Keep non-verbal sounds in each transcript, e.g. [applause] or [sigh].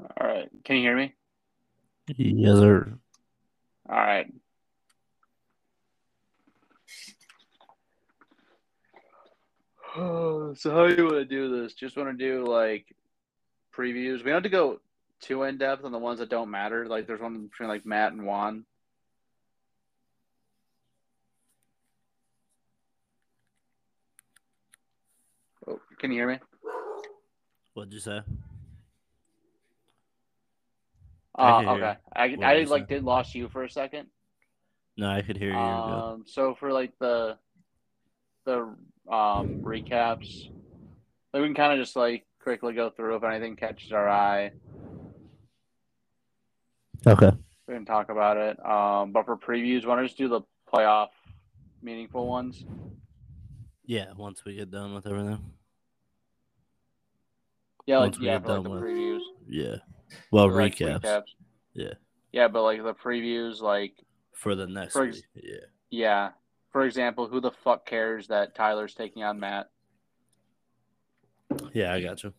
All right. Can you hear me? Yes, sir. All right. [sighs] so how do you want to do this? Just want to do like previews. We don't have to go too in depth on the ones that don't matter. Like there's one between like Matt and Juan. Oh, can you hear me? What'd you say? I Uh, can hear okay. I I did like did lost you for a second. No, I could hear you. Um, so for like the the um recaps, like we can kind of just like quickly go through if anything catches our eye. Okay. We can talk about it. Um, but for previews, why don't just do the playoff meaningful ones? Yeah, once we get done with everything. Yeah, like Once yeah, for like done the with- previews. Yeah. Well, like, recaps. Yeah. Yeah, but like the previews, like For the next For ex- Yeah. yeah. For example, who the fuck cares that Tyler's taking on Matt? Yeah, I got you.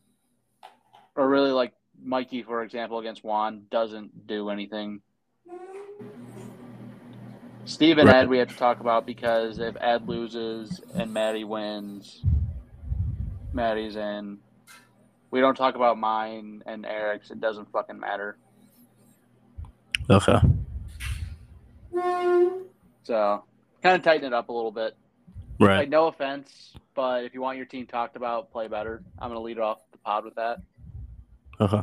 Or really like Mikey, for example, against Juan doesn't do anything. Steve and Right. Ed we have to talk about because if Ed loses and Maddie wins, Maddie's in. We don't talk about mine and Eric's. It doesn't fucking matter. Okay. So kind of tighten it up a little bit. Right. Like no offense, but if you want your team talked about, play better. I'm gonna lead off the pod with that. Okay.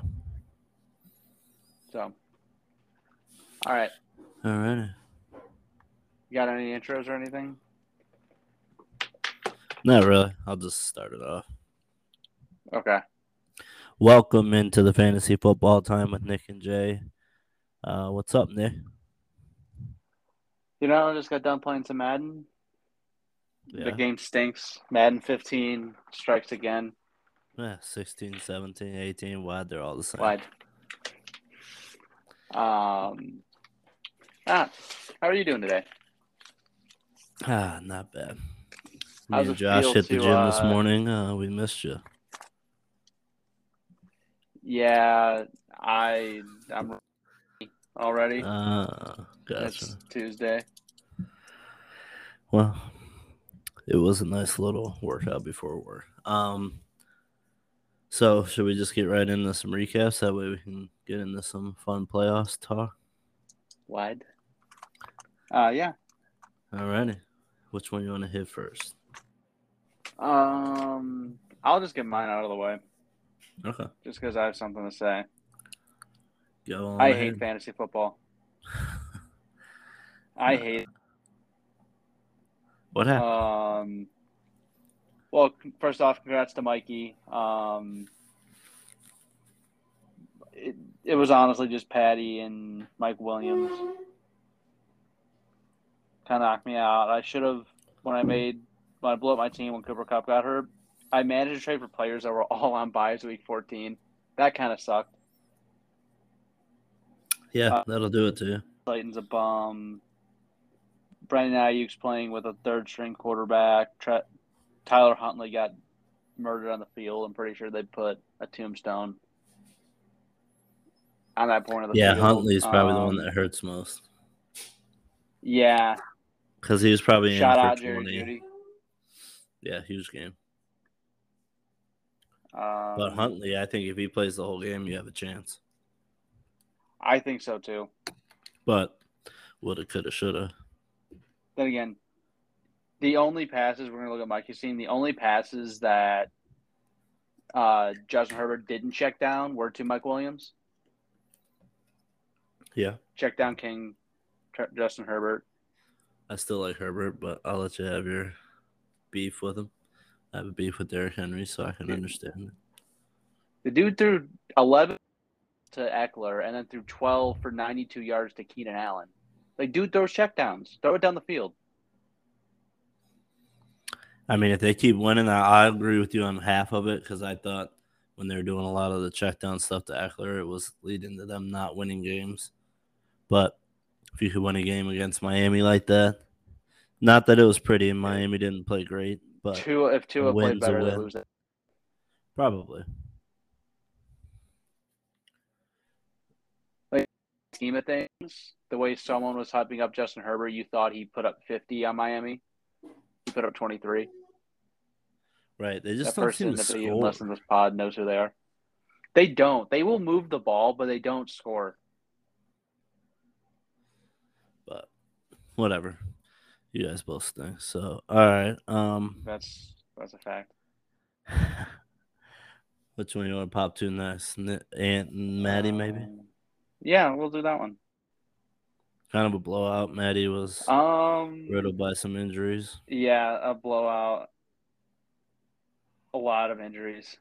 So, all right, All right. you got any intros or anything? Not really. I'll just start it off. Okay. Welcome into the fantasy football time with Nick and Jay. Uh, what's up, Nick? You know, I just got done playing some Madden. Yeah. The game stinks. Madden 15 strikes again. Yeah, 16, 17, 18. Wide, they're all the same. Wide. Um. Ah, how are you doing today? Ah, not bad. Me How's and Josh hit the to, gym this uh, morning. Uh, we missed you. Yeah, I I'm already. Uh, gotcha. it's Tuesday. Well, it was a nice little workout before work. Um, so should we just get right into some recaps? That way we can get into some fun playoffs talk. Wide. Uh, yeah. Alrighty, which one you want to hit first? Um, I'll just get mine out of the way, Okay, just because I have something to say. go on. I ahead. hate fantasy football. [laughs] I hate. what happened. Um. Well, first off, congrats to Mikey. Um. It, it was honestly just Patty and Mike Williams. Kind of knocked me out. I should have when I made when I blew up my team when Cooper Kupp got hurt. I managed to trade for players that were [laughs] all on byes week 14. That kind of sucked. yeah, uh, that'll do it too. Clayton's a bum. Brandon Aiyuk's playing with a third string quarterback. Tyler Huntley got murdered on the field. I'm pretty sure they put a tombstone on that point of the Yeah, field. Huntley's probably the Um, one that hurts most Yeah. because he was probably in Shout for out Jerry 20. Judy. Yeah, huge game. Um, But Huntley, I think if he plays the whole game, you have a chance. I think so too. But woulda, coulda, shoulda. Then again, the only passes we're gonna look at Mike Yassine, the only passes that uh, Justin Herbert didn't check down were to Mike Williams. Yeah, Check down King, Justin Herbert. I still like Herbert, but I'll let you have your beef with him. Have a beef with Derrick Henry, so I can understand it. The dude threw 11 to Ekeler and then threw 12 for 92 yards to Keenan Allen. Like, dude throws checkdowns. Throw it down the field. I mean, if they keep winning, I, I agree with you on half of it because I thought when they were doing a lot of the check down stuff to Ekeler, it was leading to them not winning games. But if you could win a game against Miami like that, not that it was pretty, and Miami didn't play great, but Tua, if Tua played better, they lose it. probably. Like scheme of things, the way someone was hyping up Justin Herbert, you thought he put up 50 on Miami. He put up 23. Right. They just that don't person, seem to if they score. listen to this pod, knows who they are. They don't. They will move the ball, but they don't score. But whatever. You guys both stink. So all right. Um That's that's a fact. [laughs] which one you want to pop to next? Aunt and Maddie, maybe? Um, yeah, we'll do that one. Kind of a blowout. Maddie was Um, riddled by some injuries. yeah, a blowout. A lot of injuries.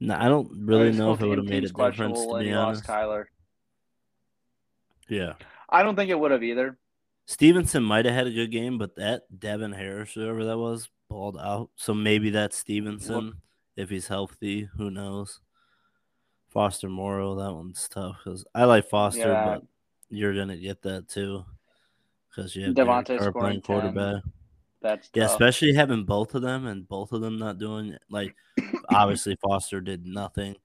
No, I don't really know if it would have made a difference, to be honest. lost Kyler. Yeah. I don't think it would have either. Stevenson might have had a good game, but that Devin Harris, whoever that was, balled out. So maybe that's Stevenson if he's healthy. Who knows? Foster Morrow, that one's tough because I like Foster, Yeah. but you're gonna get that too because you have Davante Derek Carr scoring playing 10. quarterback. That's Yeah, tough. especially having both of them and both of them not doing like [coughs] obviously Foster did nothing,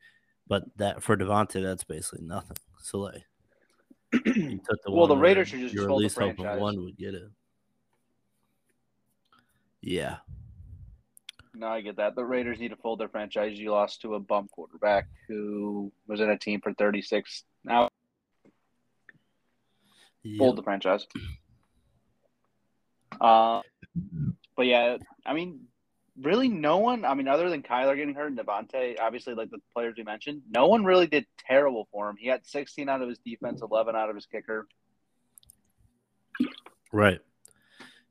but that for Davante that's basically nothing. So like you took the Well, the Raiders should just you're at fold the least hoping franchise. one would get it. Yeah, No, I get that. The Raiders need to fold their franchise. You lost to a bum quarterback who was in a team for 36. Now fold the franchise. Uh, but yeah, I mean, really, no one. I mean, other than Kyler getting hurt and Davante, obviously, like the players we mentioned, no one really did terrible for him. He had 16 out of his defense, 11 out of his kicker. right.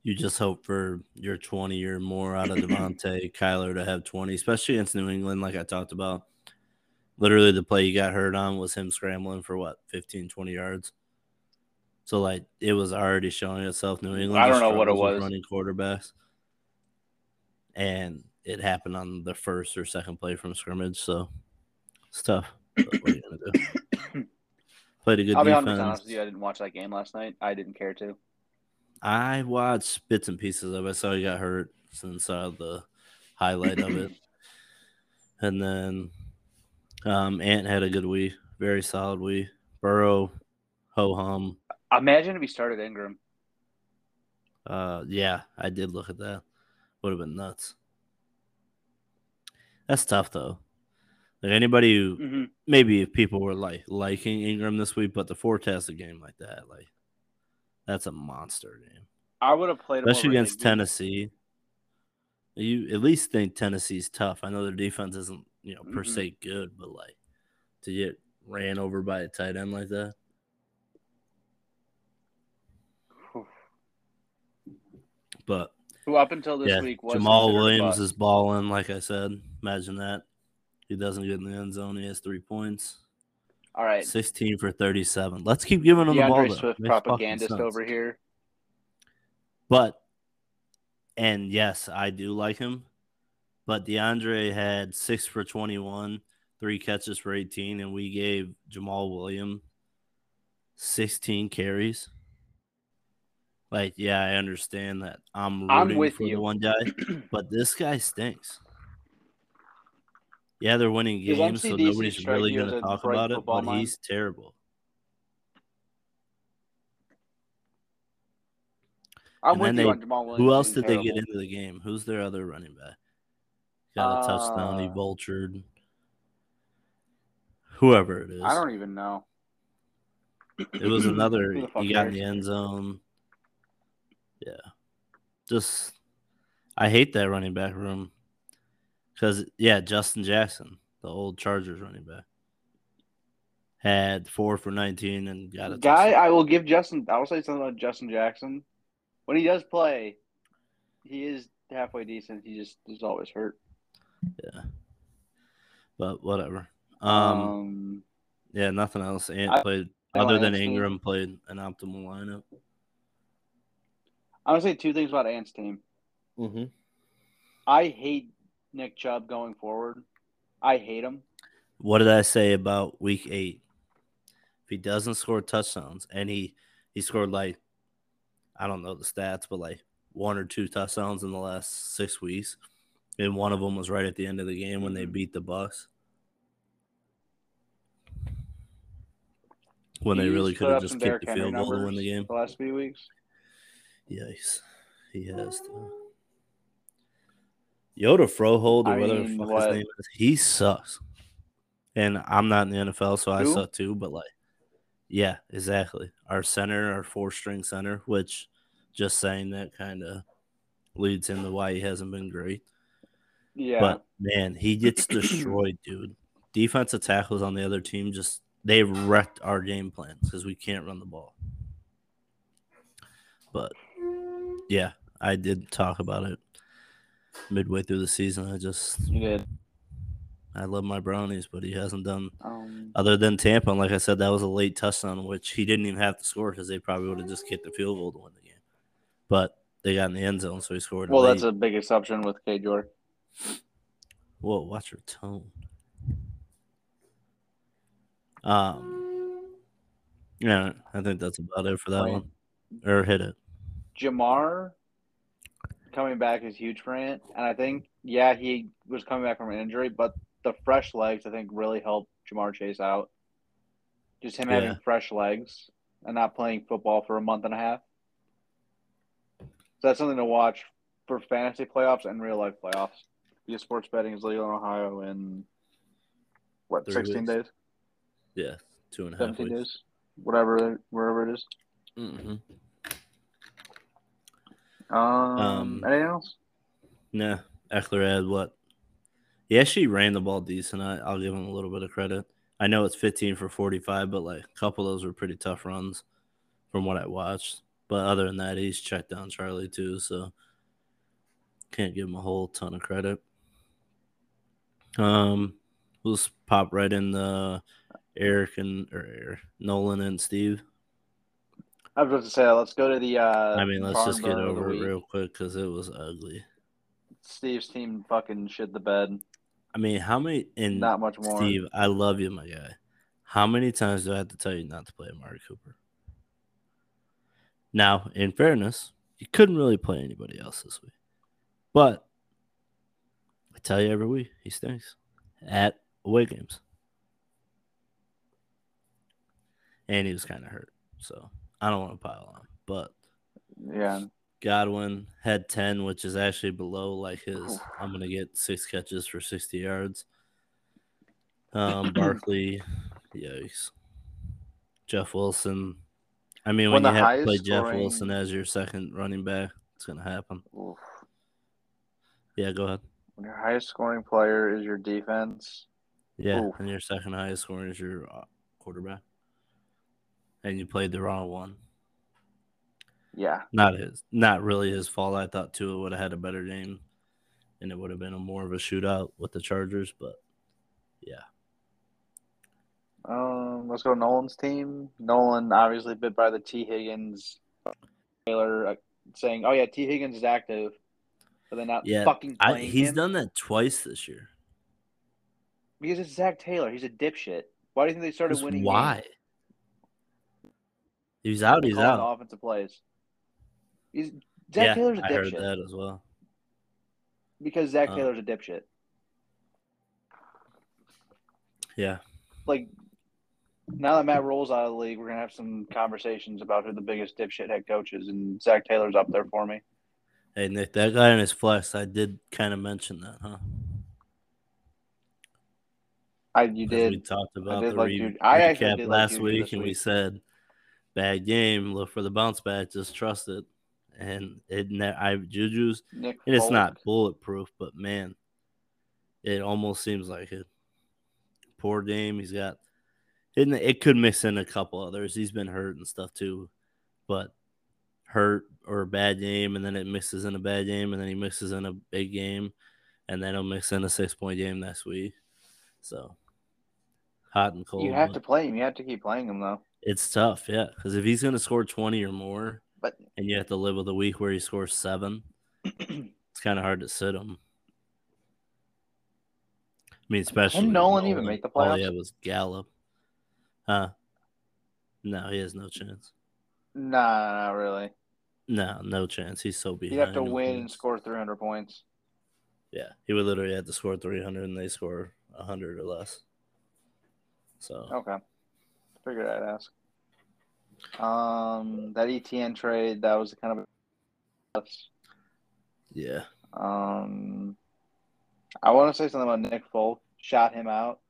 You just hope for your 20 or more out of Davante [clears throat] Kyler to have 20, especially against New England, like I talked about. Literally, the play he got hurt on was him scrambling for what, 15, 20 yards. So, like, it was already showing itself. New England. I don't know what it was. Running quarterbacks. And it happened on the first or second play from scrimmage. So, it's tough. [coughs] What are you going to do? [coughs] Played a good I'll be defense. honest with you, I didn't watch that game last night. I didn't care to. I watched bits and pieces of it. I saw he got hurt and saw the highlight of it. [coughs] And then um, Ant had a good week, very solid week. Burrow, ho hum. Imagine if he started Engram. Uh, yeah, I did look at that. Would have been nuts. That's tough though. Like anybody who hmm maybe if people were like liking Engram this week, but to forecast a game like that, like that's a monster game. I would have played especially against. Tennessee. You at least think Tennessee's tough. I know their defense isn't, you know, per Mhm. se good, but like to get ran over by a tight end like that. But Who up until this yeah, week was Jamaal Williams is balling. Like I said, imagine that. He doesn't get in the end zone. He has three points. all right. 16 for 37. Let's keep giving him the ball. DeAndre though. Swift propagandist over here. But and yes, I do like him. But DeAndre had six for twenty-one, three catches for eighteen, and we gave Jamaal Williams sixteen carries. Like, yeah, I understand that I'm rooting I'm with for the you. one guy, [clears throat] but this guy stinks. Yeah, they're winning games, so MCDC nobody's really going to talk about it. But mind? he's terrible. I'm And with you they- on. Who else did they get into the game? Who's their other running back? Got a touchdown. He Uh, vultured. Whoever it is. I don't even know. It was [clears throat] another. He got in the end zone. Yeah. Just, I hate that running back room. Because, yeah, Justin Jackson, the old Chargers running back, had four for 19 and got a Guy, touchdown. I will give Justin. I will say something about Justin Jackson. When he does play, he is halfway decent. He just is always hurt. Yeah. But whatever. Um, Um, yeah, nothing else. Ant I- played, I other than Engram, played an optimal lineup. I want to say two things about Ant's team. Mm-hmm. I hate Nick Chubb going forward. I hate him. What did I say about week eight? If he doesn't score touchdowns, and he he scored like I don't know the stats, but like one or two touchdowns in the last six weeks, and one of them was right at the end of the game when they beat the Bucks. when they really could have just kicked the field goal to win the game. The last few weeks. Yikes. He has to. Yoda Frohold, or I whatever mean, the fuck what- his name is, he sucks. And I'm not in the NFL, so I suck too. But like, yeah, exactly. Our center, our four string center, which just saying that kind of leads into why he hasn't been great. Yeah. But man, he gets [clears throat] destroyed, dude. Defensive tackles on the other team just they wrecked our game plans because we can't run the ball. But yeah, I did talk about it midway through the season. I just you did. I love my brownies, but he hasn't done Um, other than Tampa. And like I said, that was a late touchdown, which he didn't even have to score because they probably would have just kicked the field goal to win the game. But they got in the end zone, so he scored. well, late. that's a big exception with K. York. Whoa, watch your tone. Um, yeah, I think that's about it for that Wait. one. Or hit it. Ja'Marr coming back is huge for Ant, and I think yeah he was coming back from an injury, but the fresh legs I think really helped Ja'Marr Chase out. Just him Yeah. having fresh legs and not playing football for a month and a half. So that's something to watch for fantasy playoffs and real life playoffs. Because sports betting is legal in Ohio in what Three sixteen weeks. days, Yeah, two and a half weeks. days, whatever, wherever it is. Mm-hmm. Um, Um, anything else? Nah, Ekeler had what? He actually ran the ball decent. I, I'll give him a little bit of credit. I know it's 15 for 45, but like a couple of those were pretty tough runs from what I watched. But other than that, he's checked down Charlie too, so can't give him a whole ton of credit. Um, we'll just pop right in the Eric and or Eric, Nolan and Steve. I was about to say, let's go to the. Uh, I mean, let's just get burner of the over it real quick because it was ugly. Steve's team fucking shit the bed. I mean, how many in Not much more. Steve, I love you, my guy. How many times do I have to tell you not to play Amari Cooper? Now, in fairness, you couldn't really play anybody else this week. But I tell you every week, he stinks at away games. And he was kind of hurt. So I don't want to pile on. But Yeah, Godwin had 10, which is actually below like his. [sighs] I'm going to get six catches for 60 yards. Um, [clears throat] Barkley, yikes. Jeff Wilson. I mean, when, When you the have to play highest Jeff scoring- Wilson as your second running back, it's going to happen. Oof. Yeah, go ahead. When your highest scoring player is your defense. Yeah, Oof. and your second highest scorer is your uh, quarterback. And you played the wrong one. Yeah, Not his, not really his fault. I thought Tua would have had a better game, and it would have been a more of a shootout with the Chargers. But yeah, Um, let's go Nolan's team. Nolan obviously bit by the Tee Higgins Taylor uh, saying, "Oh yeah, Tee Higgins is active," but they're not Yeah, fucking I, playing he's him done that twice this year. because it's Zac Taylor. He's a dipshit. Why do you think they started winning? why? games? He's out. He's out. Offensive plays. He's Zac yeah, Taylor's a I heard that as well. because Zac Uh. Taylor's a dipshit. Yeah, Like now that Matt rolls out of the league, we're gonna have some conversations about who the biggest dipshit head coach is, and Zac Taylor's up there for me. hey Nick, that guy in his flex, I did kind of mention that, huh? I you did. We talked about did the like re- Juju- I recap like last week, and we said bad game. Look for the bounce back. Just trust it. And it, I Juju's Nick And it's not bulletproof, but man, it almost seems like it. Poor game. He's got it, it could mix in a couple others. He's been hurt and stuff too. But hurt or a bad game, and then it mixes in a bad game, and then he mixes in a big game, and then he'll mix in a six point game next week. So hot and cold. You have but to play him. You have to keep playing him though. It's tough, yeah. Because if he's gonna score twenty or more, But and you have to live with a week where he scores seven, [clears throat] it's kind of hard to sit him. I mean, especially Can Nolan even make the oh, playoffs? he had was Gallup. Huh? No, he has no chance. nah, not really. No, no chance. He's so behind. You have to no win and score 300 points. Yeah, he would literally have to score three hundred, and they score hundred or less. So Okay, figured I'd ask. Um, that ETN trade that was kind of. Yeah. Um, I want to say something about Nick Folk. Shot him out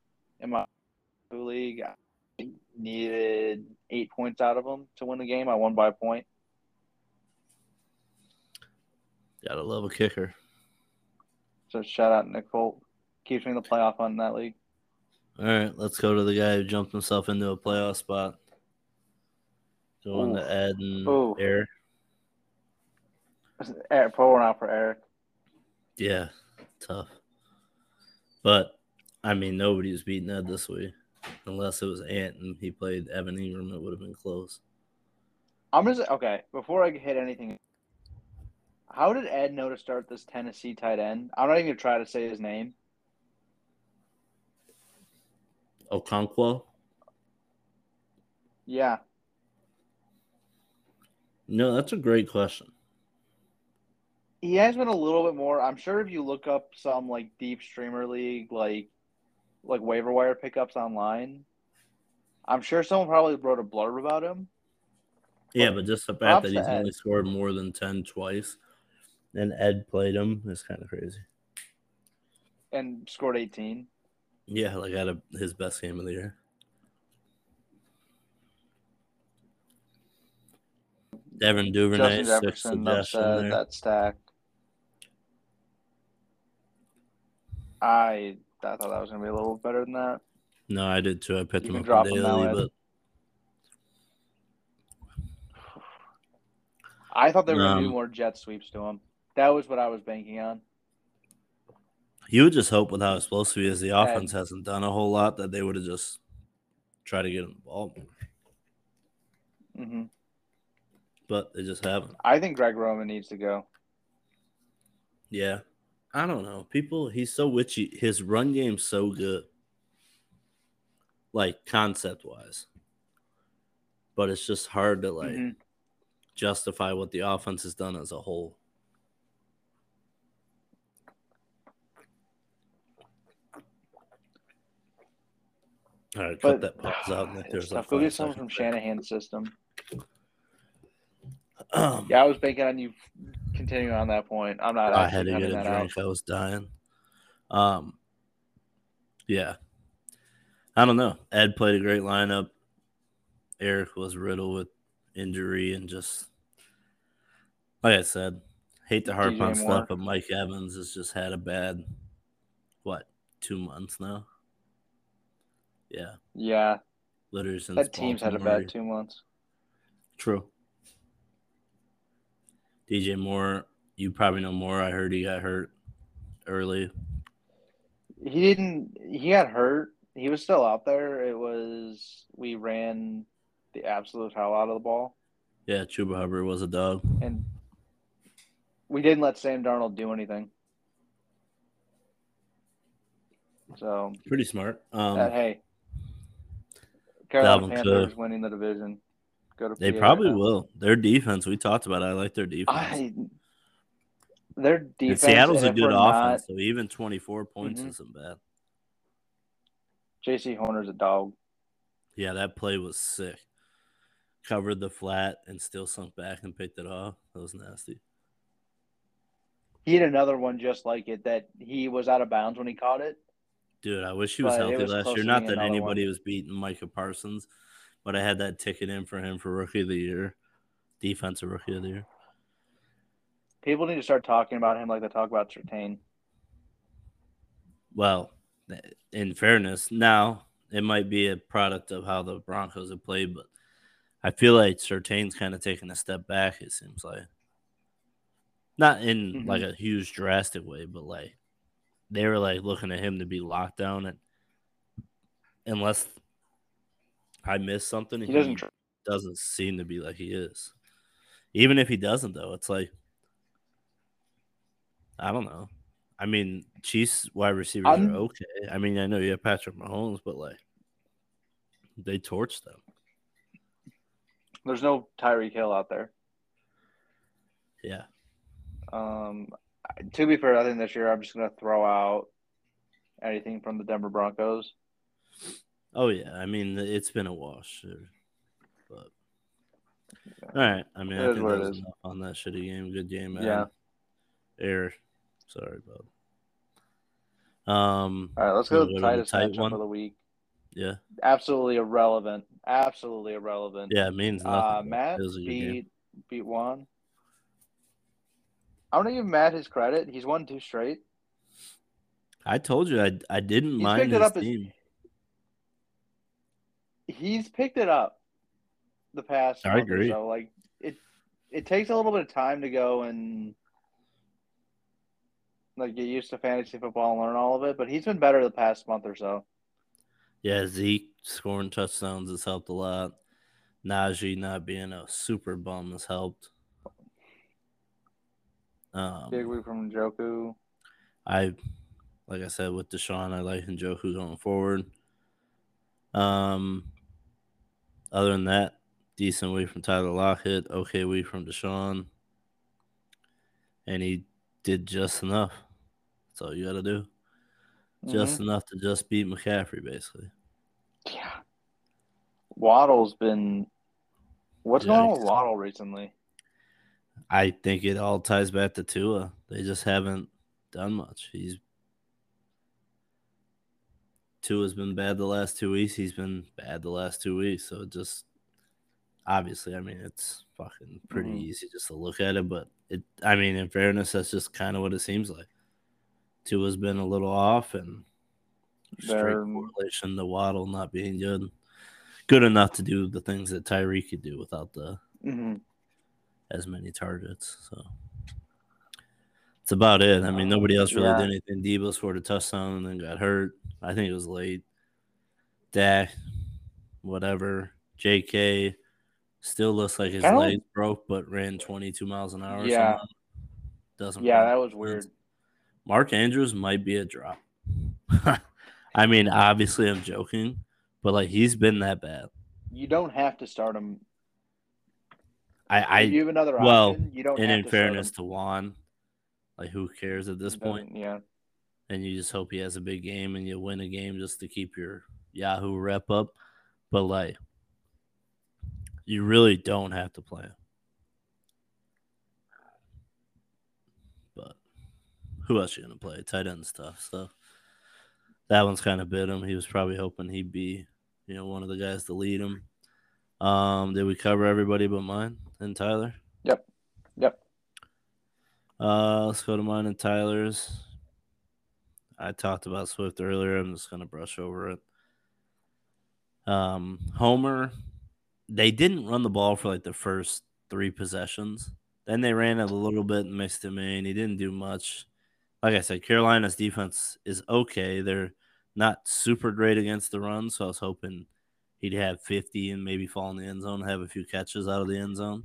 in my league. I needed eight points out of him to win the game. I won by a point. Gotta love a kicker. So shout out Nick Folk. Keeps me in the playoff on that league. All right, let's go to the guy who jumped himself into a playoff spot. Going Ooh. to Ed and Ooh. Eric. Eric, pour one out for Eric. Yeah, tough. But I mean, nobody was beating Ed this week, unless it was Ant and he played Evan Engram. It would have been close. I'm just okay. Before I hit anything, how did Ed know to start this Tennessee tight end? I'm not even gonna try to say his name. Okonkwo. Yeah, No, that's a great question. he has been a little bit more. I'm sure if you look up some like deep streamer league, like like waiver wire pickups online, I'm sure someone probably wrote a blurb about him. Yeah, but just the fact that he's only scored more than ten twice, and Ed played him is kind of crazy. and scored 18. Yeah, like out of his best game of the year. Devin Duvernay, Justin Jefferson that stack. I I thought that was gonna be a little better than that. No, I did too. I picked You him up drop in him now, daily, but [sighs] I thought they were gonna do Um, more jet sweeps to him. That was what I was banking on. You would just hope with how explosive he is, the offense hasn't done a whole lot that they would have just tried to get him the ball more. hmm But they just haven't. I think Greg Roman needs to go. Yeah. I don't know. People, he's so witchy. His run game's so good, like concept wise. But it's just hard to like Mhm. justify what the offense has done as a whole. All right, cut But that pause out. Nick. [sighs] There's tough. a Go get someone from. Shanahan's system. Um, Yeah, I was banking on you continuing on that point. I'm not. I had to get a that out. I was dying. Um, yeah. I don't know. Ed played a great lineup. Eric was riddled with injury and just like I said, hate to harp DJ on Moore. stuff, but Mike Evans has just had a bad what two months now. Yeah, Yeah, literally since that team's had a bad two months. True. DJ Moore, you probably know more. I heard he got hurt early. He didn't. He got hurt. He was still out there. It was we ran the absolute hell out of the ball, Yeah, Chuba Hubbard was a dog. and we didn't let Sam Darnold do anything. So Pretty smart. Um, uh, hey, Carolina Dalvin Panthers Cook. winning the division. Go to they PA probably right will. Their defense, we talked about. It. I like their defense. I their and defense. Seattle's a and good we're not- offense, so even twenty four points Mhm. isn't bad. J.C. Horner's a dog. Yeah, that play was sick. Covered the flat and still sunk back and picked it off. That was nasty. He had another one just like it that he was out of bounds when he caught it. Dude, I wish he was But healthy was last year. Not that anybody one. was beating Micah Parsons, but I had that ticket in for him for rookie of the year, defensive rookie of the year. People need to start talking about him like they talk about Surtain. Well, in fairness, now it might be a product of how the Broncos have played, but I feel like Surtain's kind of taking a step back. It seems like not in Mhm. like a huge drastic way, but like they were like looking at him to be locked down, and unless I miss something, He doesn't. tr- doesn't seem to be like he is. Even if he doesn't, though, it's like I don't know. I mean, Chiefs wide receivers I'm- are okay. I mean, I know you have Patrick Mahomes, but like they torch them. There's no Tyreek Hill out there. Yeah, Um, to be fair, I think this year I'm just gonna throw out anything from the Denver Broncos. Oh yeah, I mean it's been a wash, but All right. I mean, It I think what that was enough on that shitty game. Good game, man. Yeah. Air. Sorry, bud. Um. All right, let's go Wanna the go to the tightest tight matchup one? of the week. Yeah. Absolutely irrelevant. Absolutely irrelevant. Yeah. It means nothing. Uh, Matt it was a good game. beat beat Juan. I want to give Matt his credit. He's won two straight. I told you I I didn't He's mind his as- team. He's picked it up the past. I agree. So like it, it takes a little bit of time to go and like get used to fantasy football and learn all of it. But he's been better the past month or so. Yeah, Zeke scoring touchdowns has helped a lot. Najee not being a super bum has helped. Um, Big week from Njoku. I, like I said with Deshaun, I like Njoku going forward. Um, other than that, decent week from Tyler Lockett, okay week from Deshaun, and he did just enough. That's all you got to do. Just enough to just beat McCaffrey, basically. Yeah. Waddle's been. What's going on with Waddle recently? I think it all ties back to Tua. They just haven't done much. He's Tua's been bad the last two weeks. He's been bad the last two weeks. So it just obviously, I mean, it's fucking pretty Mhm. easy just to look at it. But it, I mean, in fairness, that's just kind of what it seems like. Tua's been a little off, and straight They're- correlation to Waddle not being good, good enough to do the things that Tyreek could do without the hmm as many targets. So it's about it. I mean, nobody else really Yeah. did anything. Debo scored a touchdown and then got hurt. I think it was late. Dak, whatever. JK still looks like his legs broke, but ran 22 miles an hour. Yeah. Doesn't Yeah, that was weird. Mark Andrews might be a drop. [laughs] I mean, obviously, I'm joking, but like he's been that bad. You don't have to start him. I, if you have another well, option, you don't. and in fairness to Juan, like who cares at this point? Yeah. and you just hope he has a big game and you win a game just to keep your Yahoo rep up. But like, you really don't have to play him. But who else you gonna play? Tight end stuff. So that one's kind of bit him. He was probably hoping he'd be, you know, one of the guys to lead him. Um, did we cover everybody but mine and Tyler? Yep. Yep. Uh, let's go to mine and Tyler's. I talked about Swift earlier. I'm just gonna brush over it. Um, Homer, they didn't run the ball for like the first three possessions. Then they ran it a little bit and mixed him in. He didn't do much. Like I said, Carolina's defense is okay. They're not super great against the run, so I was hoping he'd have 50 and maybe fall in the end zone, have a few catches out of the end zone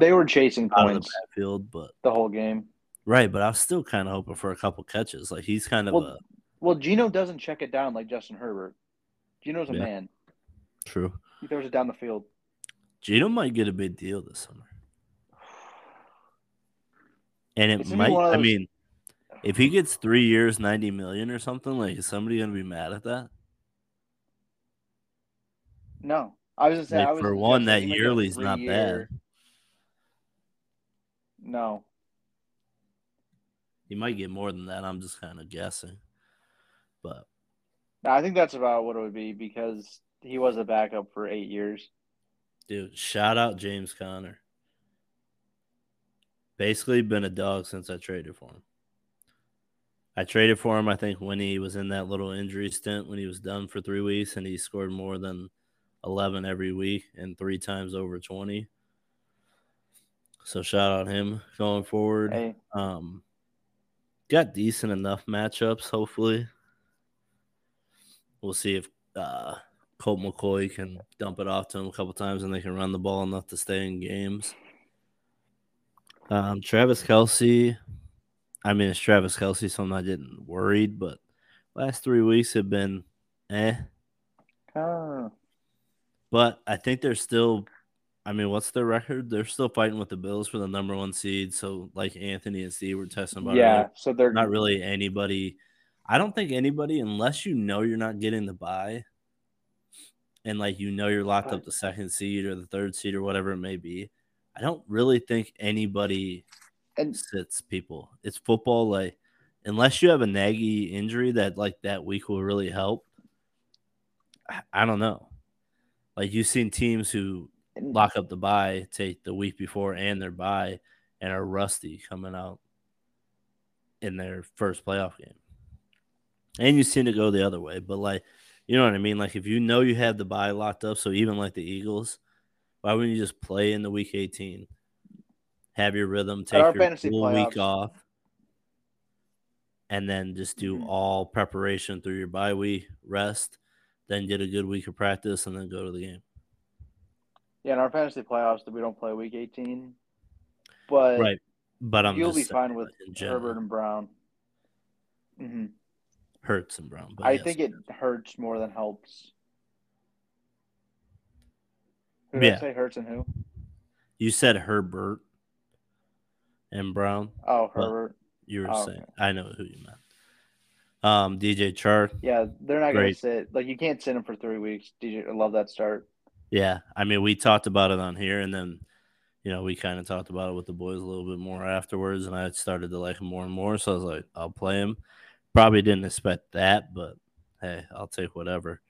They were chasing of the points backfield. But the whole game. right, but I was still kind of hoping for a couple catches. Like he's kind of Well, a Well, Gino doesn't check it down like Justin Herbert. Gino's a Yeah. man. true. He throws it down the field. Gino might get a big deal this summer. And it It's might of I mean, if he gets three years, ninety million or something, like is somebody gonna be mad at that? No, I was just saying. Like, I was for one, that yearly's not three-year- bad. No, He might get more than that. I'm just kind of guessing. But No, I think that's about what it would be because he was a backup for eight years. dude, shout out James Conner. Basically been a dog since I traded for him. I traded for him, I think, when he was in that little injury stint when he was done for three weeks and he scored more than 11 every week and three times over 20. So shout out him going forward. Hey, Um, got decent enough matchups, hopefully. We'll see if uh, Colt McCoy can dump it off to him a couple times and they can run the ball enough to stay in games. Um, Travis Kelce, I mean, it's Travis Kelce, so I'm not getting worried, but last three weeks have been eh. But I think they're still, I mean, what's their record? They're still fighting with the Bills for the number one seed. So, like Anthony and Steve were testing about yeah. earlier, So they're not really anybody. I don't think anybody, unless you know you're not getting the buy, and like you know you're locked up the second seed or the third seed or whatever it may be, I don't really think anybody And sits people. It's football, like unless you have a naggy injury that like that week will really help. I, I don't know. Like you've seen teams who lock up the bye, take the week before and their bye, and are rusty coming out in their first playoff game. And you've seen it go the other way, but like you know what I mean? Like if you know you have the bye locked up, so even like the Eagles, why wouldn't you just play in the week 18? Have your rhythm, take your fantasy full week off, and then just do Mhm. all preparation through your bye week, rest, then get a good week of practice, and then go to the game. yeah, in our fantasy playoffs, we don't play week 18, but right. But I'm you'll be fine with like, in general, Herbert and Brown. hmm Hurts and Brown. I yes. think it hurts more than helps. Who did Yeah. I say hurts and who? you said Herbert and Brown. Oh, Herbert. You were Oh, saying okay. I know who you meant. Um, DJ Chark. Yeah, they're not going to sit. Like you can't sit him for three weeks. DJ, I love that start. Yeah, I mean, we talked about it on here, and then you know we kind of talked about it with the boys a little bit more afterwards, and I started to like him more and more. So I was like, I'll play him. Probably didn't expect that, but hey, I'll take whatever.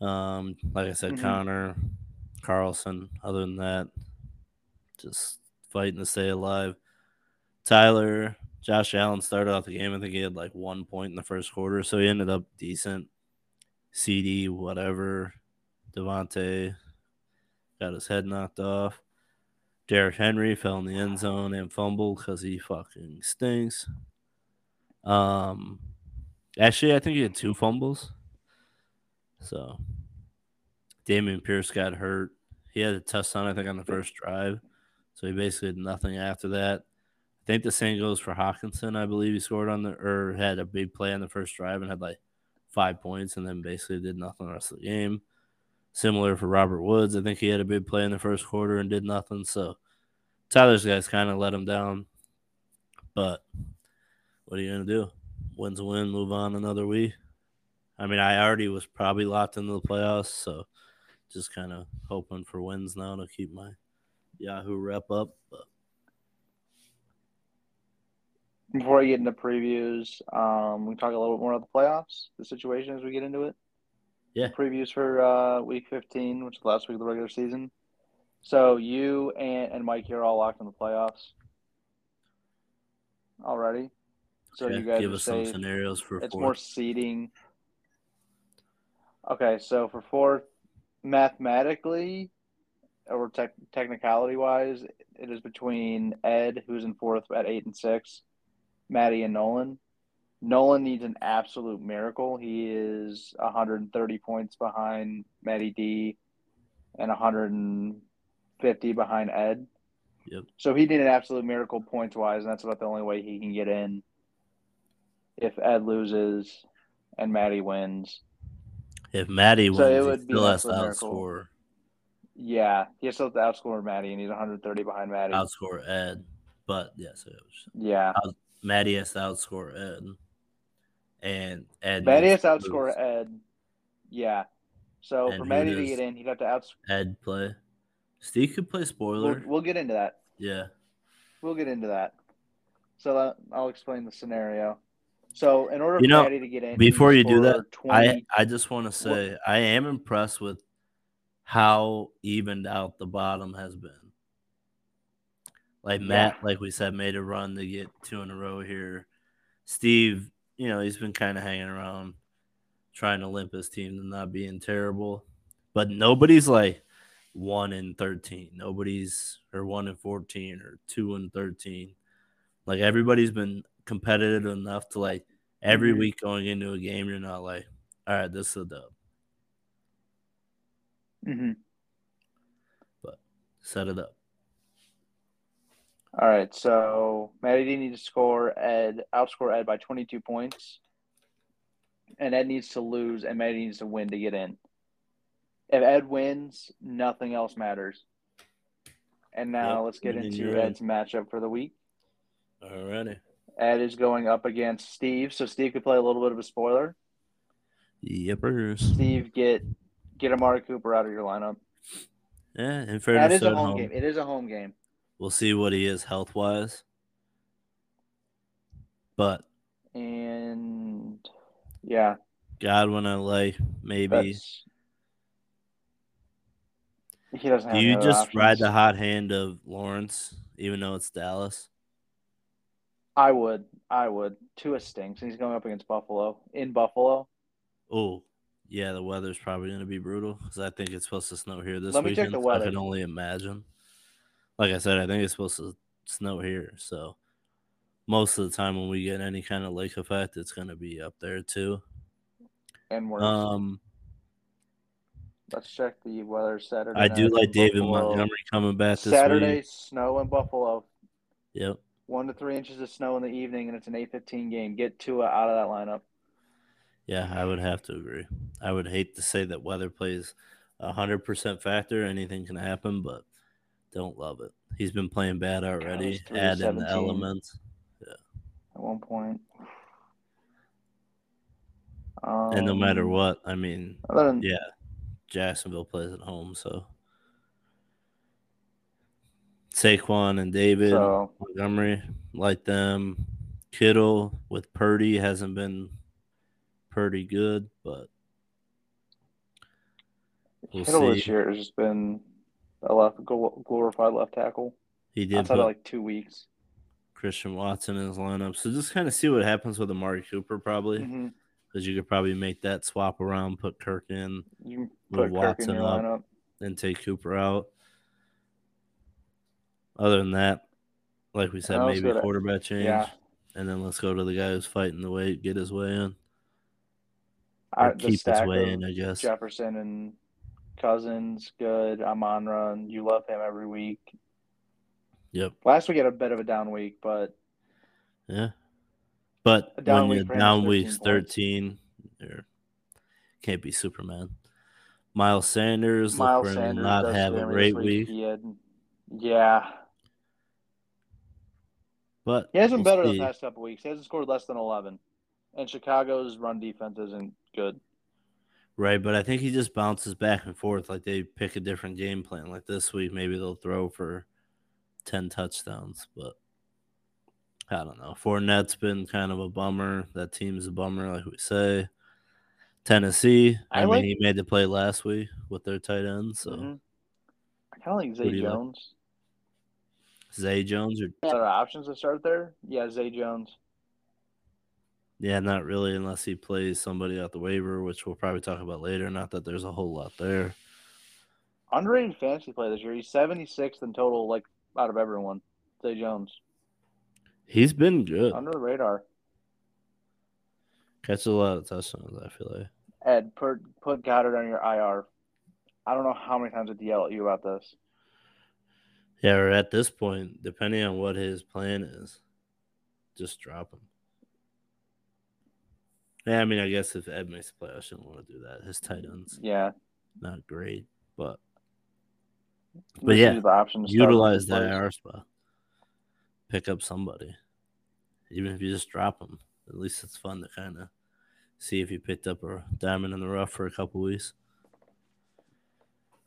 Um, like I said, Mhm. Conner, Carlson. Other than that, just fighting to stay alive. Tyler, Josh Allen started off the game. I think he had like one point in the first quarter, so he ended up decent. CD, whatever. Devontae got his head knocked off. Derrick Henry fell in the end zone and fumbled because he fucking stinks. Um, actually, I think he had two fumbles. So, Dameon Pierce got hurt. He had a touchdown, I think, on the first drive. So he basically did nothing after that. Think the same goes for Hockenson. I believe he scored on the or had a big play on the first drive and had like five points and then basically did nothing the rest of the game. Similar for Robert Woods. I think he had a big play in the first quarter and did nothing. So Tyler's guys kind of let him down. But what are you going to do? Win's a win, move on another week. I mean, I already was probably locked into the playoffs. So just kind of hoping for wins now to keep my Yahoo rep up. But Before I get into previews, um, we can talk a little bit more about the playoffs, the situation as we get into it. Yeah. Previews for uh, week 15, which is the last week of the regular season. So you and, and Mike here are all locked in the playoffs already. So yeah, you guys give us some scenarios for It's fourth. more seeding. Okay, so for fourth, mathematically, or tech technicality wise, it is between Ed, who's in fourth at eight and six, Maddie and Nolan. Nolan needs an absolute miracle. He is 130 points behind Maddie D and 150 behind Ed. Yep. So he needed an absolute miracle points wise, and that's about the only way he can get in. If Ed loses and Maddie wins, If Maddie So it would he be still has to outscore yeah, he still has to outscore Maddie, and he's 130 behind Maddie. outscore Ed. But yes, it was, yeah, Maddie has to outscore Ed, and Ed Maddie has to outscore. Ed. Yeah, so for Maddie to get in, he'd have to outscore. Ed play. Steve could play We'll, spoiler. we'll get into that. yeah, We'll get into that. So that, I'll explain the scenario. So in order You for know, Maddie to get in, before you do that, score I I just want to say I am impressed with how evened out the bottom has been. Like Matt, like we said, made a run to get two in a row here. Steve, you know, he's been kind of hanging around, trying to limp his team to not being terrible. But nobody's like one in thirteen. Nobody's or one in fourteen or two in thirteen. Like everybody's been competitive enough to like every Mhm. week going into a game, you're not like, all right, this is a dub. Mm-hmm. But set it up. All right, so Maddie D needs to score Ed, outscore Ed by 22 points, and Ed needs to lose, and Maddie needs to win to get in. If Ed wins, nothing else matters. And now Yep, let's get into you're in. Ed's matchup for the week. Alrighty. Ed is going up against Steve, so Steve could play a little bit of a spoiler. Yippers. Steve get Get Amari Cooper out of your lineup. Yeah, in That fairness, is a home home, game. It is a home game. We'll see what he is health wise. But And yeah, Godwin, LA, maybe. that's he doesn't have Do you just ride the hot hand of Lawrence, even though it's Dallas? I would. I would. Tua stinks, and he's going up against Buffalo in Buffalo. Oh, yeah, the weather's probably going to be brutal because I think it's supposed to snow here this Let me check the so I can only imagine. Like I said, I think it's supposed to snow here. So most of the time when we get any kind of lake effect, it's going to be up there too. And worse. Um, Let's check the weather Saturday. I do like David Buffalo. Montgomery coming back this Saturday week. snow in Buffalo. Yep. One to three inches of snow in the evening, and it's an eight fifteen game. Get Tua out of that lineup. Yeah, I would have to agree. I would hate to say that weather plays a hundred percent factor. Anything can happen, but don't love it. He's been playing bad already. it's 3 to Add in the 17. elements, At one point. and no matter Um, what, I mean, than yeah, Jacksonville plays at home, so Saquon and David so Montgomery like them. Kittle with Purdy hasn't been pretty good, but we'll Kittle see. this year has just been a left glorified left tackle he did outside of like two weeks. Christian Watson in his lineup. So just kind of see what happens with Amari Cooper, probably, mm-hmm. because you could probably make that swap around, put Kirk in, You put in Watson your up. lineup. then take Cooper out. Other than that, like we said, And maybe that- quarterback change, Yeah, and then let's go to the guy who's fighting the weight, get his way in, I, keep his way of in, I guess. Jefferson and Cousins, good. Amon-Ra, you love him every week. Yep. Last week had a bit of a down week, but Yeah. But A down when week you're for him is down 13 weeks 13, you can't be Superman. Miles Sanders, Miles look for him to Sanders not have a great week, He had, yeah, but he hasn't been better the past couple weeks. He hasn't scored less than eleven, and Chicago's run defense isn't good. Right, but I think he just bounces back and forth. Like they pick a different game plan. Like this week, maybe they'll throw for 10 touchdowns, but I don't know. Fournette's been kind of a bummer. That team's a bummer, like we say. Tennessee, I, I mean, he made the play last week with their tight end. So Mhm. I kind of like Zay you like? Jones. Zay Jones, or Other options to start there? Yeah, Zay Jones. Yeah, not really, unless he plays somebody out the waiver, which we'll probably talk about later. Not that there's a whole lot there. Underrated fantasy play this year. He's 76th in total, like out of everyone. Zay Jones. He's been good. Under the radar. Catches a lot of touchdowns, I feel like. Ed, put, put Goedert on your IR. I don't know how many times I have to yell at you about this. Yeah, or at this point, depending on what his plan is, just drop him. Yeah, I mean, I guess if Ed makes a play, I shouldn't want to do that. His tight ends Yeah. not great, but This But yeah, the option to start with utilize that plays. IR spot. Pick up somebody, even if you just drop them. At least it's fun to kind of see if you picked up a diamond in the rough for a couple weeks.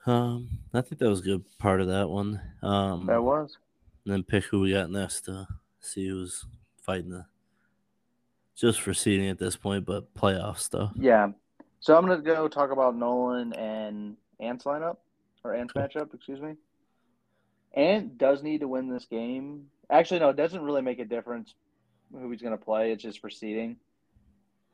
Um, I think that was a good part of that one. Um, That was. and then pick who we got next to see who's fighting the just for seeding at this point, but playoff stuff. Yeah. So I'm gonna go talk about Nolan and Ant's lineup or Ant's Okay. matchup, excuse me. Ant does need to win this game. Actually, no, it doesn't really make a difference who he's gonna play. It's just for seeding.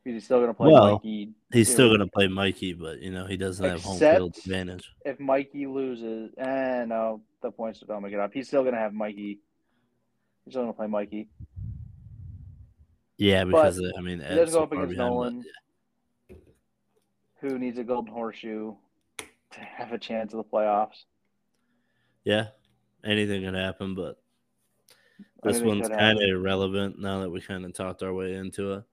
He's still gonna play Well, Mikey. He's still going to play Mikey, but you know he doesn't have home Except- field advantage. If Mikey loses, eh, no, the points don't make it up. He's still gonna have Mikey. He's still gonna play Mikey. Yeah, because uh, I mean, Ed's go up against Nolan, who needs a golden horseshoe to have a chance of the playoffs. Yeah, anything can happen, but this Anything one's kind of irrelevant now that we kind of talked our way into it.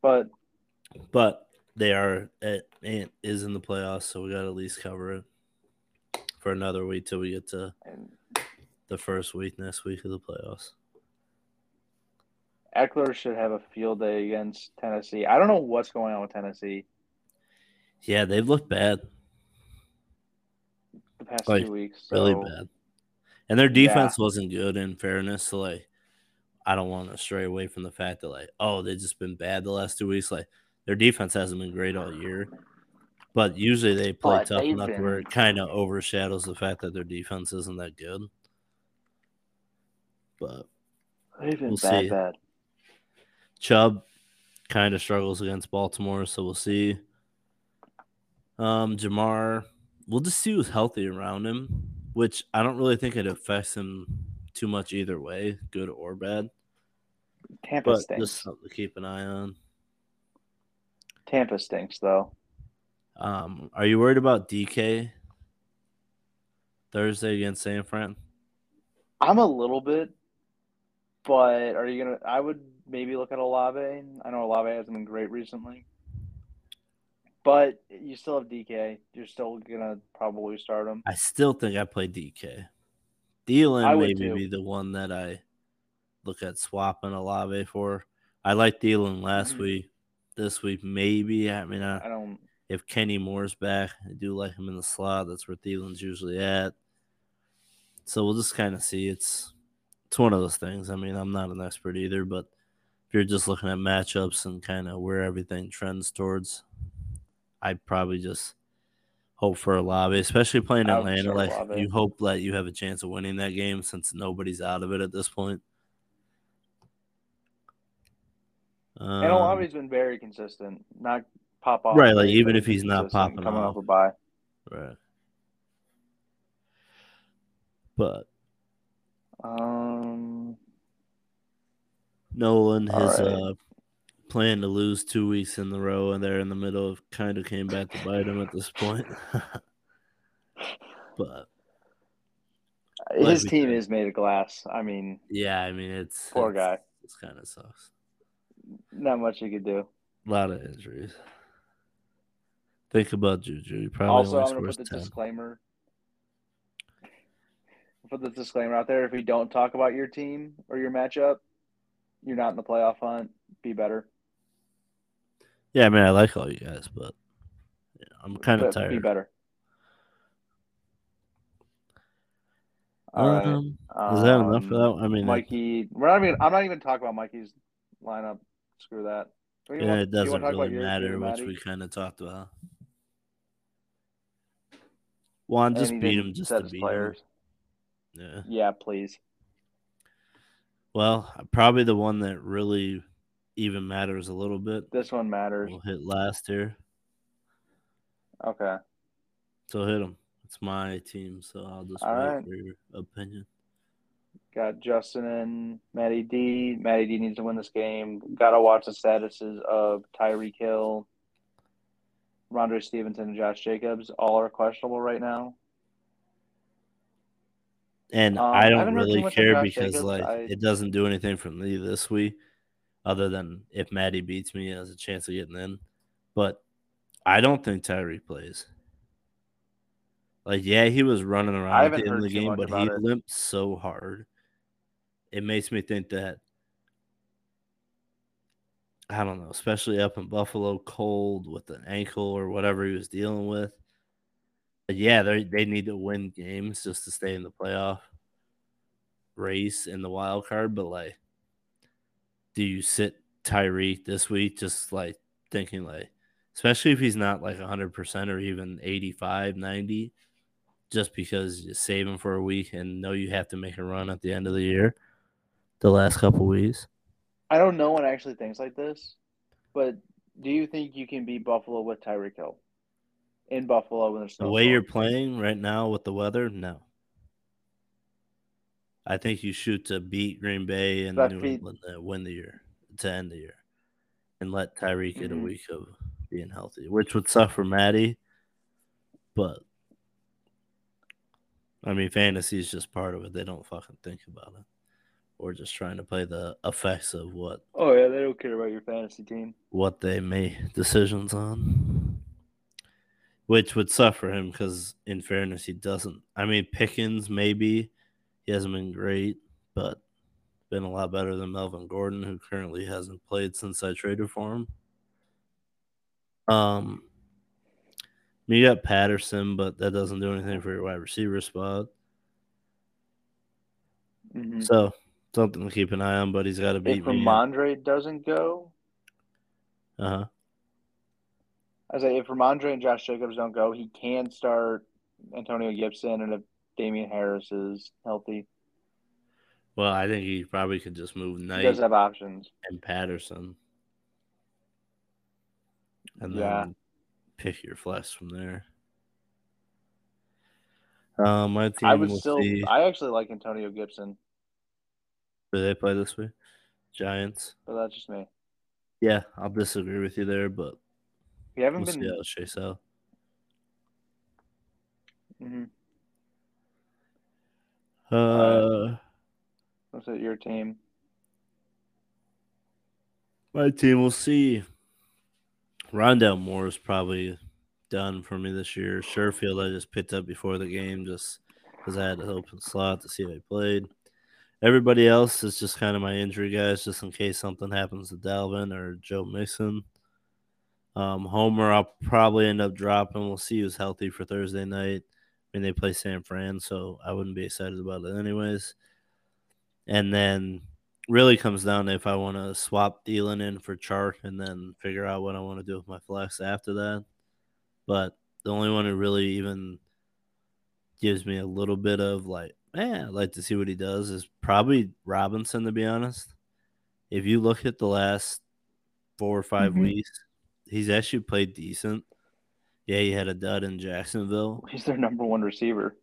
But But they are it, it is in the playoffs, so we got to at least cover it for another week till we get to the first week next week of the playoffs. Ekeler should have a field day against Tennessee. I don't know what's going on with Tennessee. Yeah, they've looked bad. The past Like, two weeks, Really bad. And their defense wasn't good in fairness. So like I don't want to stray away from the fact that like, oh, they've just been bad the last two weeks. Like their defense hasn't been great all year. But usually they play But tough they've enough where it kind of overshadows the fact that their defense isn't that good. But They've been We'll bad, see. bad. Chubb kind of struggles against Baltimore, so we'll see. Um, Ja'Marr, we'll just see who's healthy around him, which I don't really think it affects him too much either way, good or bad. Tampa But stinks. just something to keep an eye on. Tampa stinks, though. Um, are you worried about DK Thursday against San Fran? I'm a little bit, but are you gonna? I would maybe look at Olave. I know Olave hasn't been great recently, but you still have DK. You're still gonna probably start him. I still think I play DK. I maybe be the one that I look at swapping Olave for. I like Thielen last Mhm. week. This week, maybe. I mean, I uh, don't. if Kenny Moore's back, I do like him in the slot. That's where Thielen's usually at. So we'll just kind of see. It's it's one of those things. I mean, I'm not an expert either, but if you're just looking at matchups and kind of where everything trends towards, I'd probably just hope for Olave, especially playing Atlanta. Like Olave. you hope that you have a chance of winning that game since nobody's out of it at this point. Um, and Olave's been very consistent. Not pop off. Right, like, even if he's not popping coming off. off a bye. right. But Um, Nolan has right. uh planned to lose two weeks in the row, and they're in the middle of kind of came back to bite him at this point. [laughs] but his team is made of glass. I mean, yeah, I mean it's poor it's- guy. It's kind of sucks. Not much you could do. A lot of injuries. Think about Juju. He probably Also, I'm gonna put the ten. disclaimer. Put the disclaimer out there. If we don't talk about your team or your matchup, you're not in the playoff hunt. Be better. Yeah, I mean I like all you guys, but yeah, I'm kind of But Be tired. better. All right. Um, is that enough for Um, that? I mean, Mikey, we're not even. I'm not even talking about Mikey's lineup. Screw that. Yeah, want- it doesn't really matter, which we kind of talked about. Juan just beat him just to beat players. him. Yeah. Yeah, please. Well, probably the one that really even matters a little bit. This one matters. We'll hit last here. Okay. So hit him. It's my team, so I'll just All wait right. for your opinion. Got Justin and Matty D. Matty D needs to win this game. Got to watch the statuses of Tyreek Hill, Rhamondre Stevenson, and Josh Jacobs. All are questionable right now. And Um, I I don't haven't really care because Jacobs. like I- it doesn't do anything for me this week, other than if Maddie beats me, has a chance of getting in. But I don't think Tyree plays. Like, yeah, he was running around at the end of the game, but he it. limped so hard. It makes me think that I don't know, especially up in Buffalo, cold with an ankle or whatever he was dealing with. Yeah, they they need to win games just to stay in the playoff race in the wild card. But like, do you sit Tyree this week just like thinking like, especially if he's not like 100% or even 85, 90, just because you save him for a week and know you have to make a run at the end of the year, the last couple weeks? I don't know one actually thinks like this, but do you think you can beat Buffalo with Tyreek Hill in Buffalo when there's The way you're playing right now with the weather, no. I think you shoot to beat Green Bay and New England to win the year, to end the year, and let Tyreek get a Mhm. week of being healthy, which would suck for Maddie. But I mean, fantasy is just part of it. They don't fucking think about it. We're just trying to play the effects of what Oh yeah, they don't care about your fantasy team. what they made decisions on, which would suffer him because, in fairness, he doesn't. I mean, Pickens maybe he hasn't been great, but been a lot better than Melvin Gordon, who currently hasn't played since I traded for him. Um, You got Patterson, but that doesn't do anything for your wide receiver spot. Mhm. So something to keep an eye on, but he's got to beat If me. Rhamondre doesn't go, Uh huh. I say if Rhamondre and Josh Jacobs don't go, he can start Antonio Gibson, and if Damien Harris is healthy, Well, I think he probably could just move he does have options. and Patterson, and then Yeah. pick your flex from there. Um, my team I would still. see. I actually like Antonio Gibson, Do they play this week? Giants. but that's just me. Yeah, I'll disagree with you there, but We haven't we'll see been. how it shakes out. mhm. Uh, What's it? Your team? my team We'll see. Rondale Moore is probably done for me this year. Sherfield, I just picked up before the game just because I had an open slot to see if I played. Everybody else is just kind of my injury guys, just in case something happens to Dalvin or Joe Mixon. Um, Homer, I'll probably end up dropping. We'll see who's healthy for Thursday night. I mean, they play San Fran, so I wouldn't be excited about it anyways. And then really comes down to if I want to swap Thielen in for Chark and then figure out what I want to do with my flex after that. But the only one who really even gives me a little bit of like, eh, I'd like to see what he does is probably Robinson, to be honest. If you look at the last four or 5 Mhm. weeks, he's actually played decent. Yeah, he had a dud in Jacksonville. [laughs] He's their number one receiver.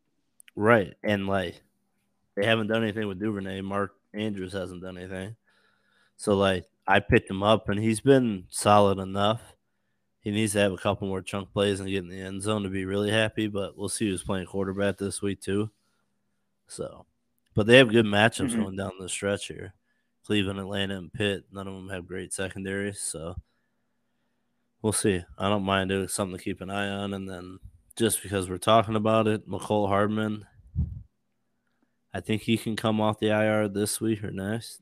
Right. And like they haven't done anything with Duvernay. Mark Andrews hasn't done anything. So like I picked him up and he's been solid enough. He needs to have a couple more chunk plays and get in the end zone to be really happy, but we'll see who's playing quarterback this week too. So but they have good matchups Mhm. going down the stretch here. Cleveland, Atlanta, and Pitt. None of them have great secondaries, so we'll see. I don't mind it. It's something to keep an eye on. And then just because we're talking about it, Mecole Hardman, I think he can come off the IR this week or next.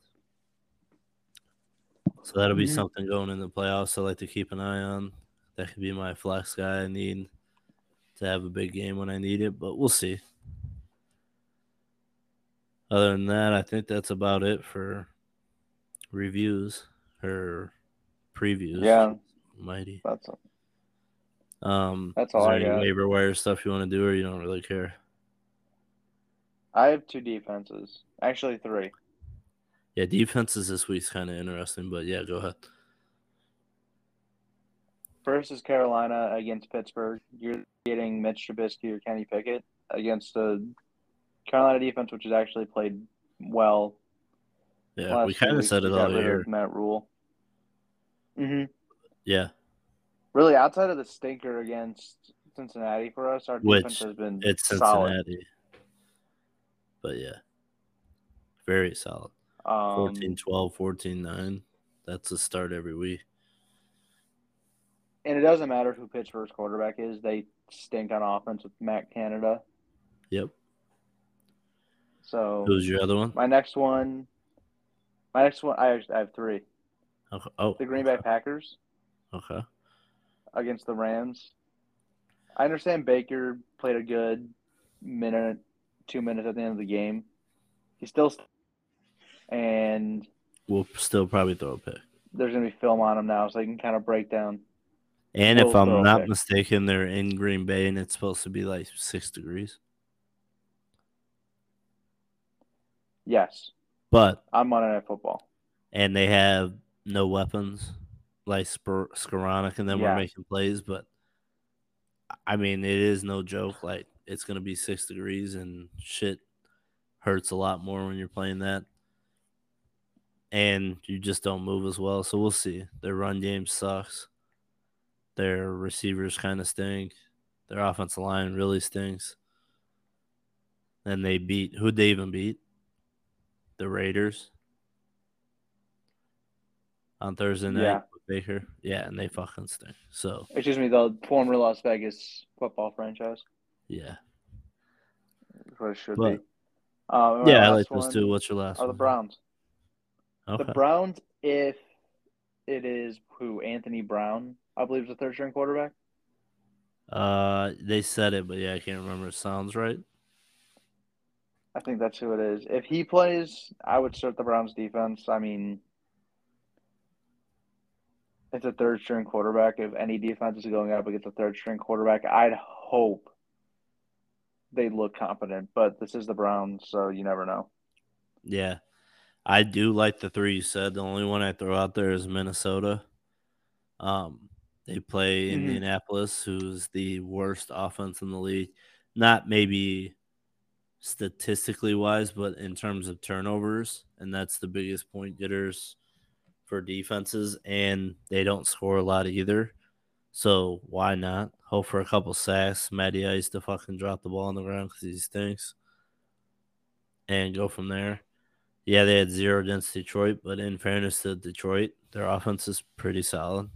So that'll be Mhm. something going in the playoffs. I like to keep an eye on. That could be my flex guy. I need to have a big game when I need it, but we'll see. Other than that, I think that's about it for reviews or previews. Yeah. Mighty. That's Um, That's is all there I any got. waiver wire stuff you want to do, or you don't really care? I have two defenses. Actually, three. Yeah, defenses this week's kind of interesting, but yeah, go ahead. First is Carolina against Pittsburgh. You're getting Mitch Trubisky or Kenny Pickett against the Carolina defense, which has actually played well. Yeah, we kind of said it all year. Matt Rhule. hmm Yeah, Really, outside of the stinker against Cincinnati for us, our Which defense has been it's solid. Cincinnati. But yeah, very solid. Um, 14 12, 14 9. That's a start every week. and it doesn't matter who Pittsburgh's quarterback is; they stink on offense with Matt Canada. Yep. So Who's your other one? my next one, my next one, I I have three. Okay. Oh, The Green Bay Packers okay. against the Rams. I understand Baker played a good minute, two minutes at the end of the game. He still, and We'll still probably throw a pick. there's gonna be film on him now, so he can kind of break down. And if I'm not pick. mistaken, they're in Green Bay and it's supposed to be like six degrees. Yes, But I'm Monday Night Football. and they have no weapons like Spor- Skowronek and then Yeah. we're making plays. But I mean, it is no joke. Like it's gonna be six degrees and shit hurts a lot more when you're playing that. And you just don't move as well. So we'll see. Their run game sucks. Their receivers kind of stink. Their offensive line really stinks. And they beat who'd they even beat? The Raiders on Thursday night Yeah. Baker. Yeah, and they fucking stink. So Excuse me, the former Las Vegas football franchise. yeah. What it should But- be. Um, Yeah, I like those two. What's your last Are the? Browns? Okay. The Browns, if it is who Anthony Brown, I believe is the third string quarterback. Uh, they said it, but yeah, I can't remember. It sounds right. I think that's who it is. If he plays, I would start the Browns defense. I mean, it's a third string quarterback. If any defense is going up against a third string quarterback, I'd hope they look competent. But this is the Browns, so you never know. Yeah. I do like the three you said. The only one I throw out there is Minnesota. Um, they play mm-hmm. Indianapolis, who's the worst offense in the league. Not maybe statistically wise, but in terms of turnovers, and that's the biggest point getters for defenses, and they don't score a lot either. So why not hope for a couple sacks? Matty Ice to fucking drop the ball on the ground because he stinks, and go from there. Yeah, they had zero against Detroit, but in fairness to Detroit, their offense is pretty solid.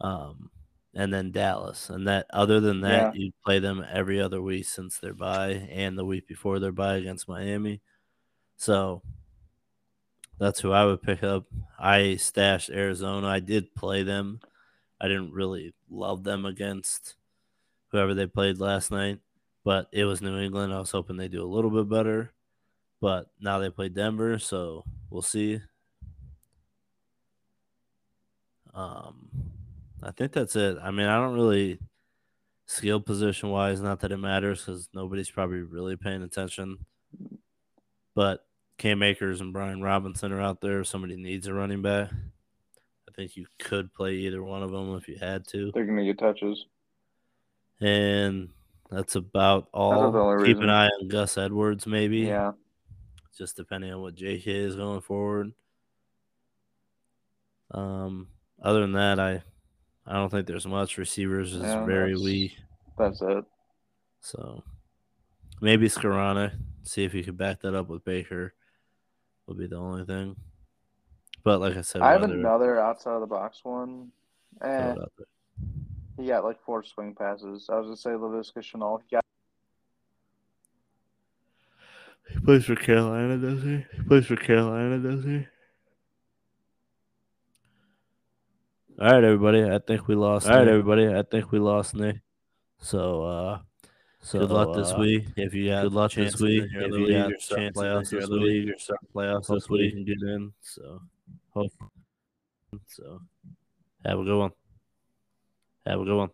Um, and then Dallas. And that other than that, yeah. you play them every other week since their bye and the week before their bye against Miami. So that's who I would pick up. I stashed Arizona. I did play them. I didn't really love them against whoever they played last night, but it was New England. I was hoping they do a little bit better. But now they play Denver, so we'll see. Um I think that's it. I mean, I don't really skill position wise, not that it matters because nobody's probably really paying attention. But Cam Akers and Brian Robinson are out there. If somebody needs a running back, I think you could play either one of them if you had to. They're going to get touches. And that's about all. That's Keep reason. an eye on Gus Edwards, maybe. Yeah. Just depending on what JK is going forward. Um, other than that, I I don't think there's much. Receivers is yeah, very that's, weak. That's it. So maybe Skowronek. See if he could back that up with Baker. Will be the only thing. But like I said, I have another outside of the box one. And he got like four swing passes. I was gonna say Laviska Shenault. He, got... he plays for Carolina, does he? He plays for Carolina, does he? All right, everybody. I think we lost. All right, Nick. everybody. I think we lost Nick. So, uh, so good luck uh, this week. If you got good luck this week, if you got chance playoffs this week, start playoffs this week, and get in. So, hope. So, have a good one. Have a good one.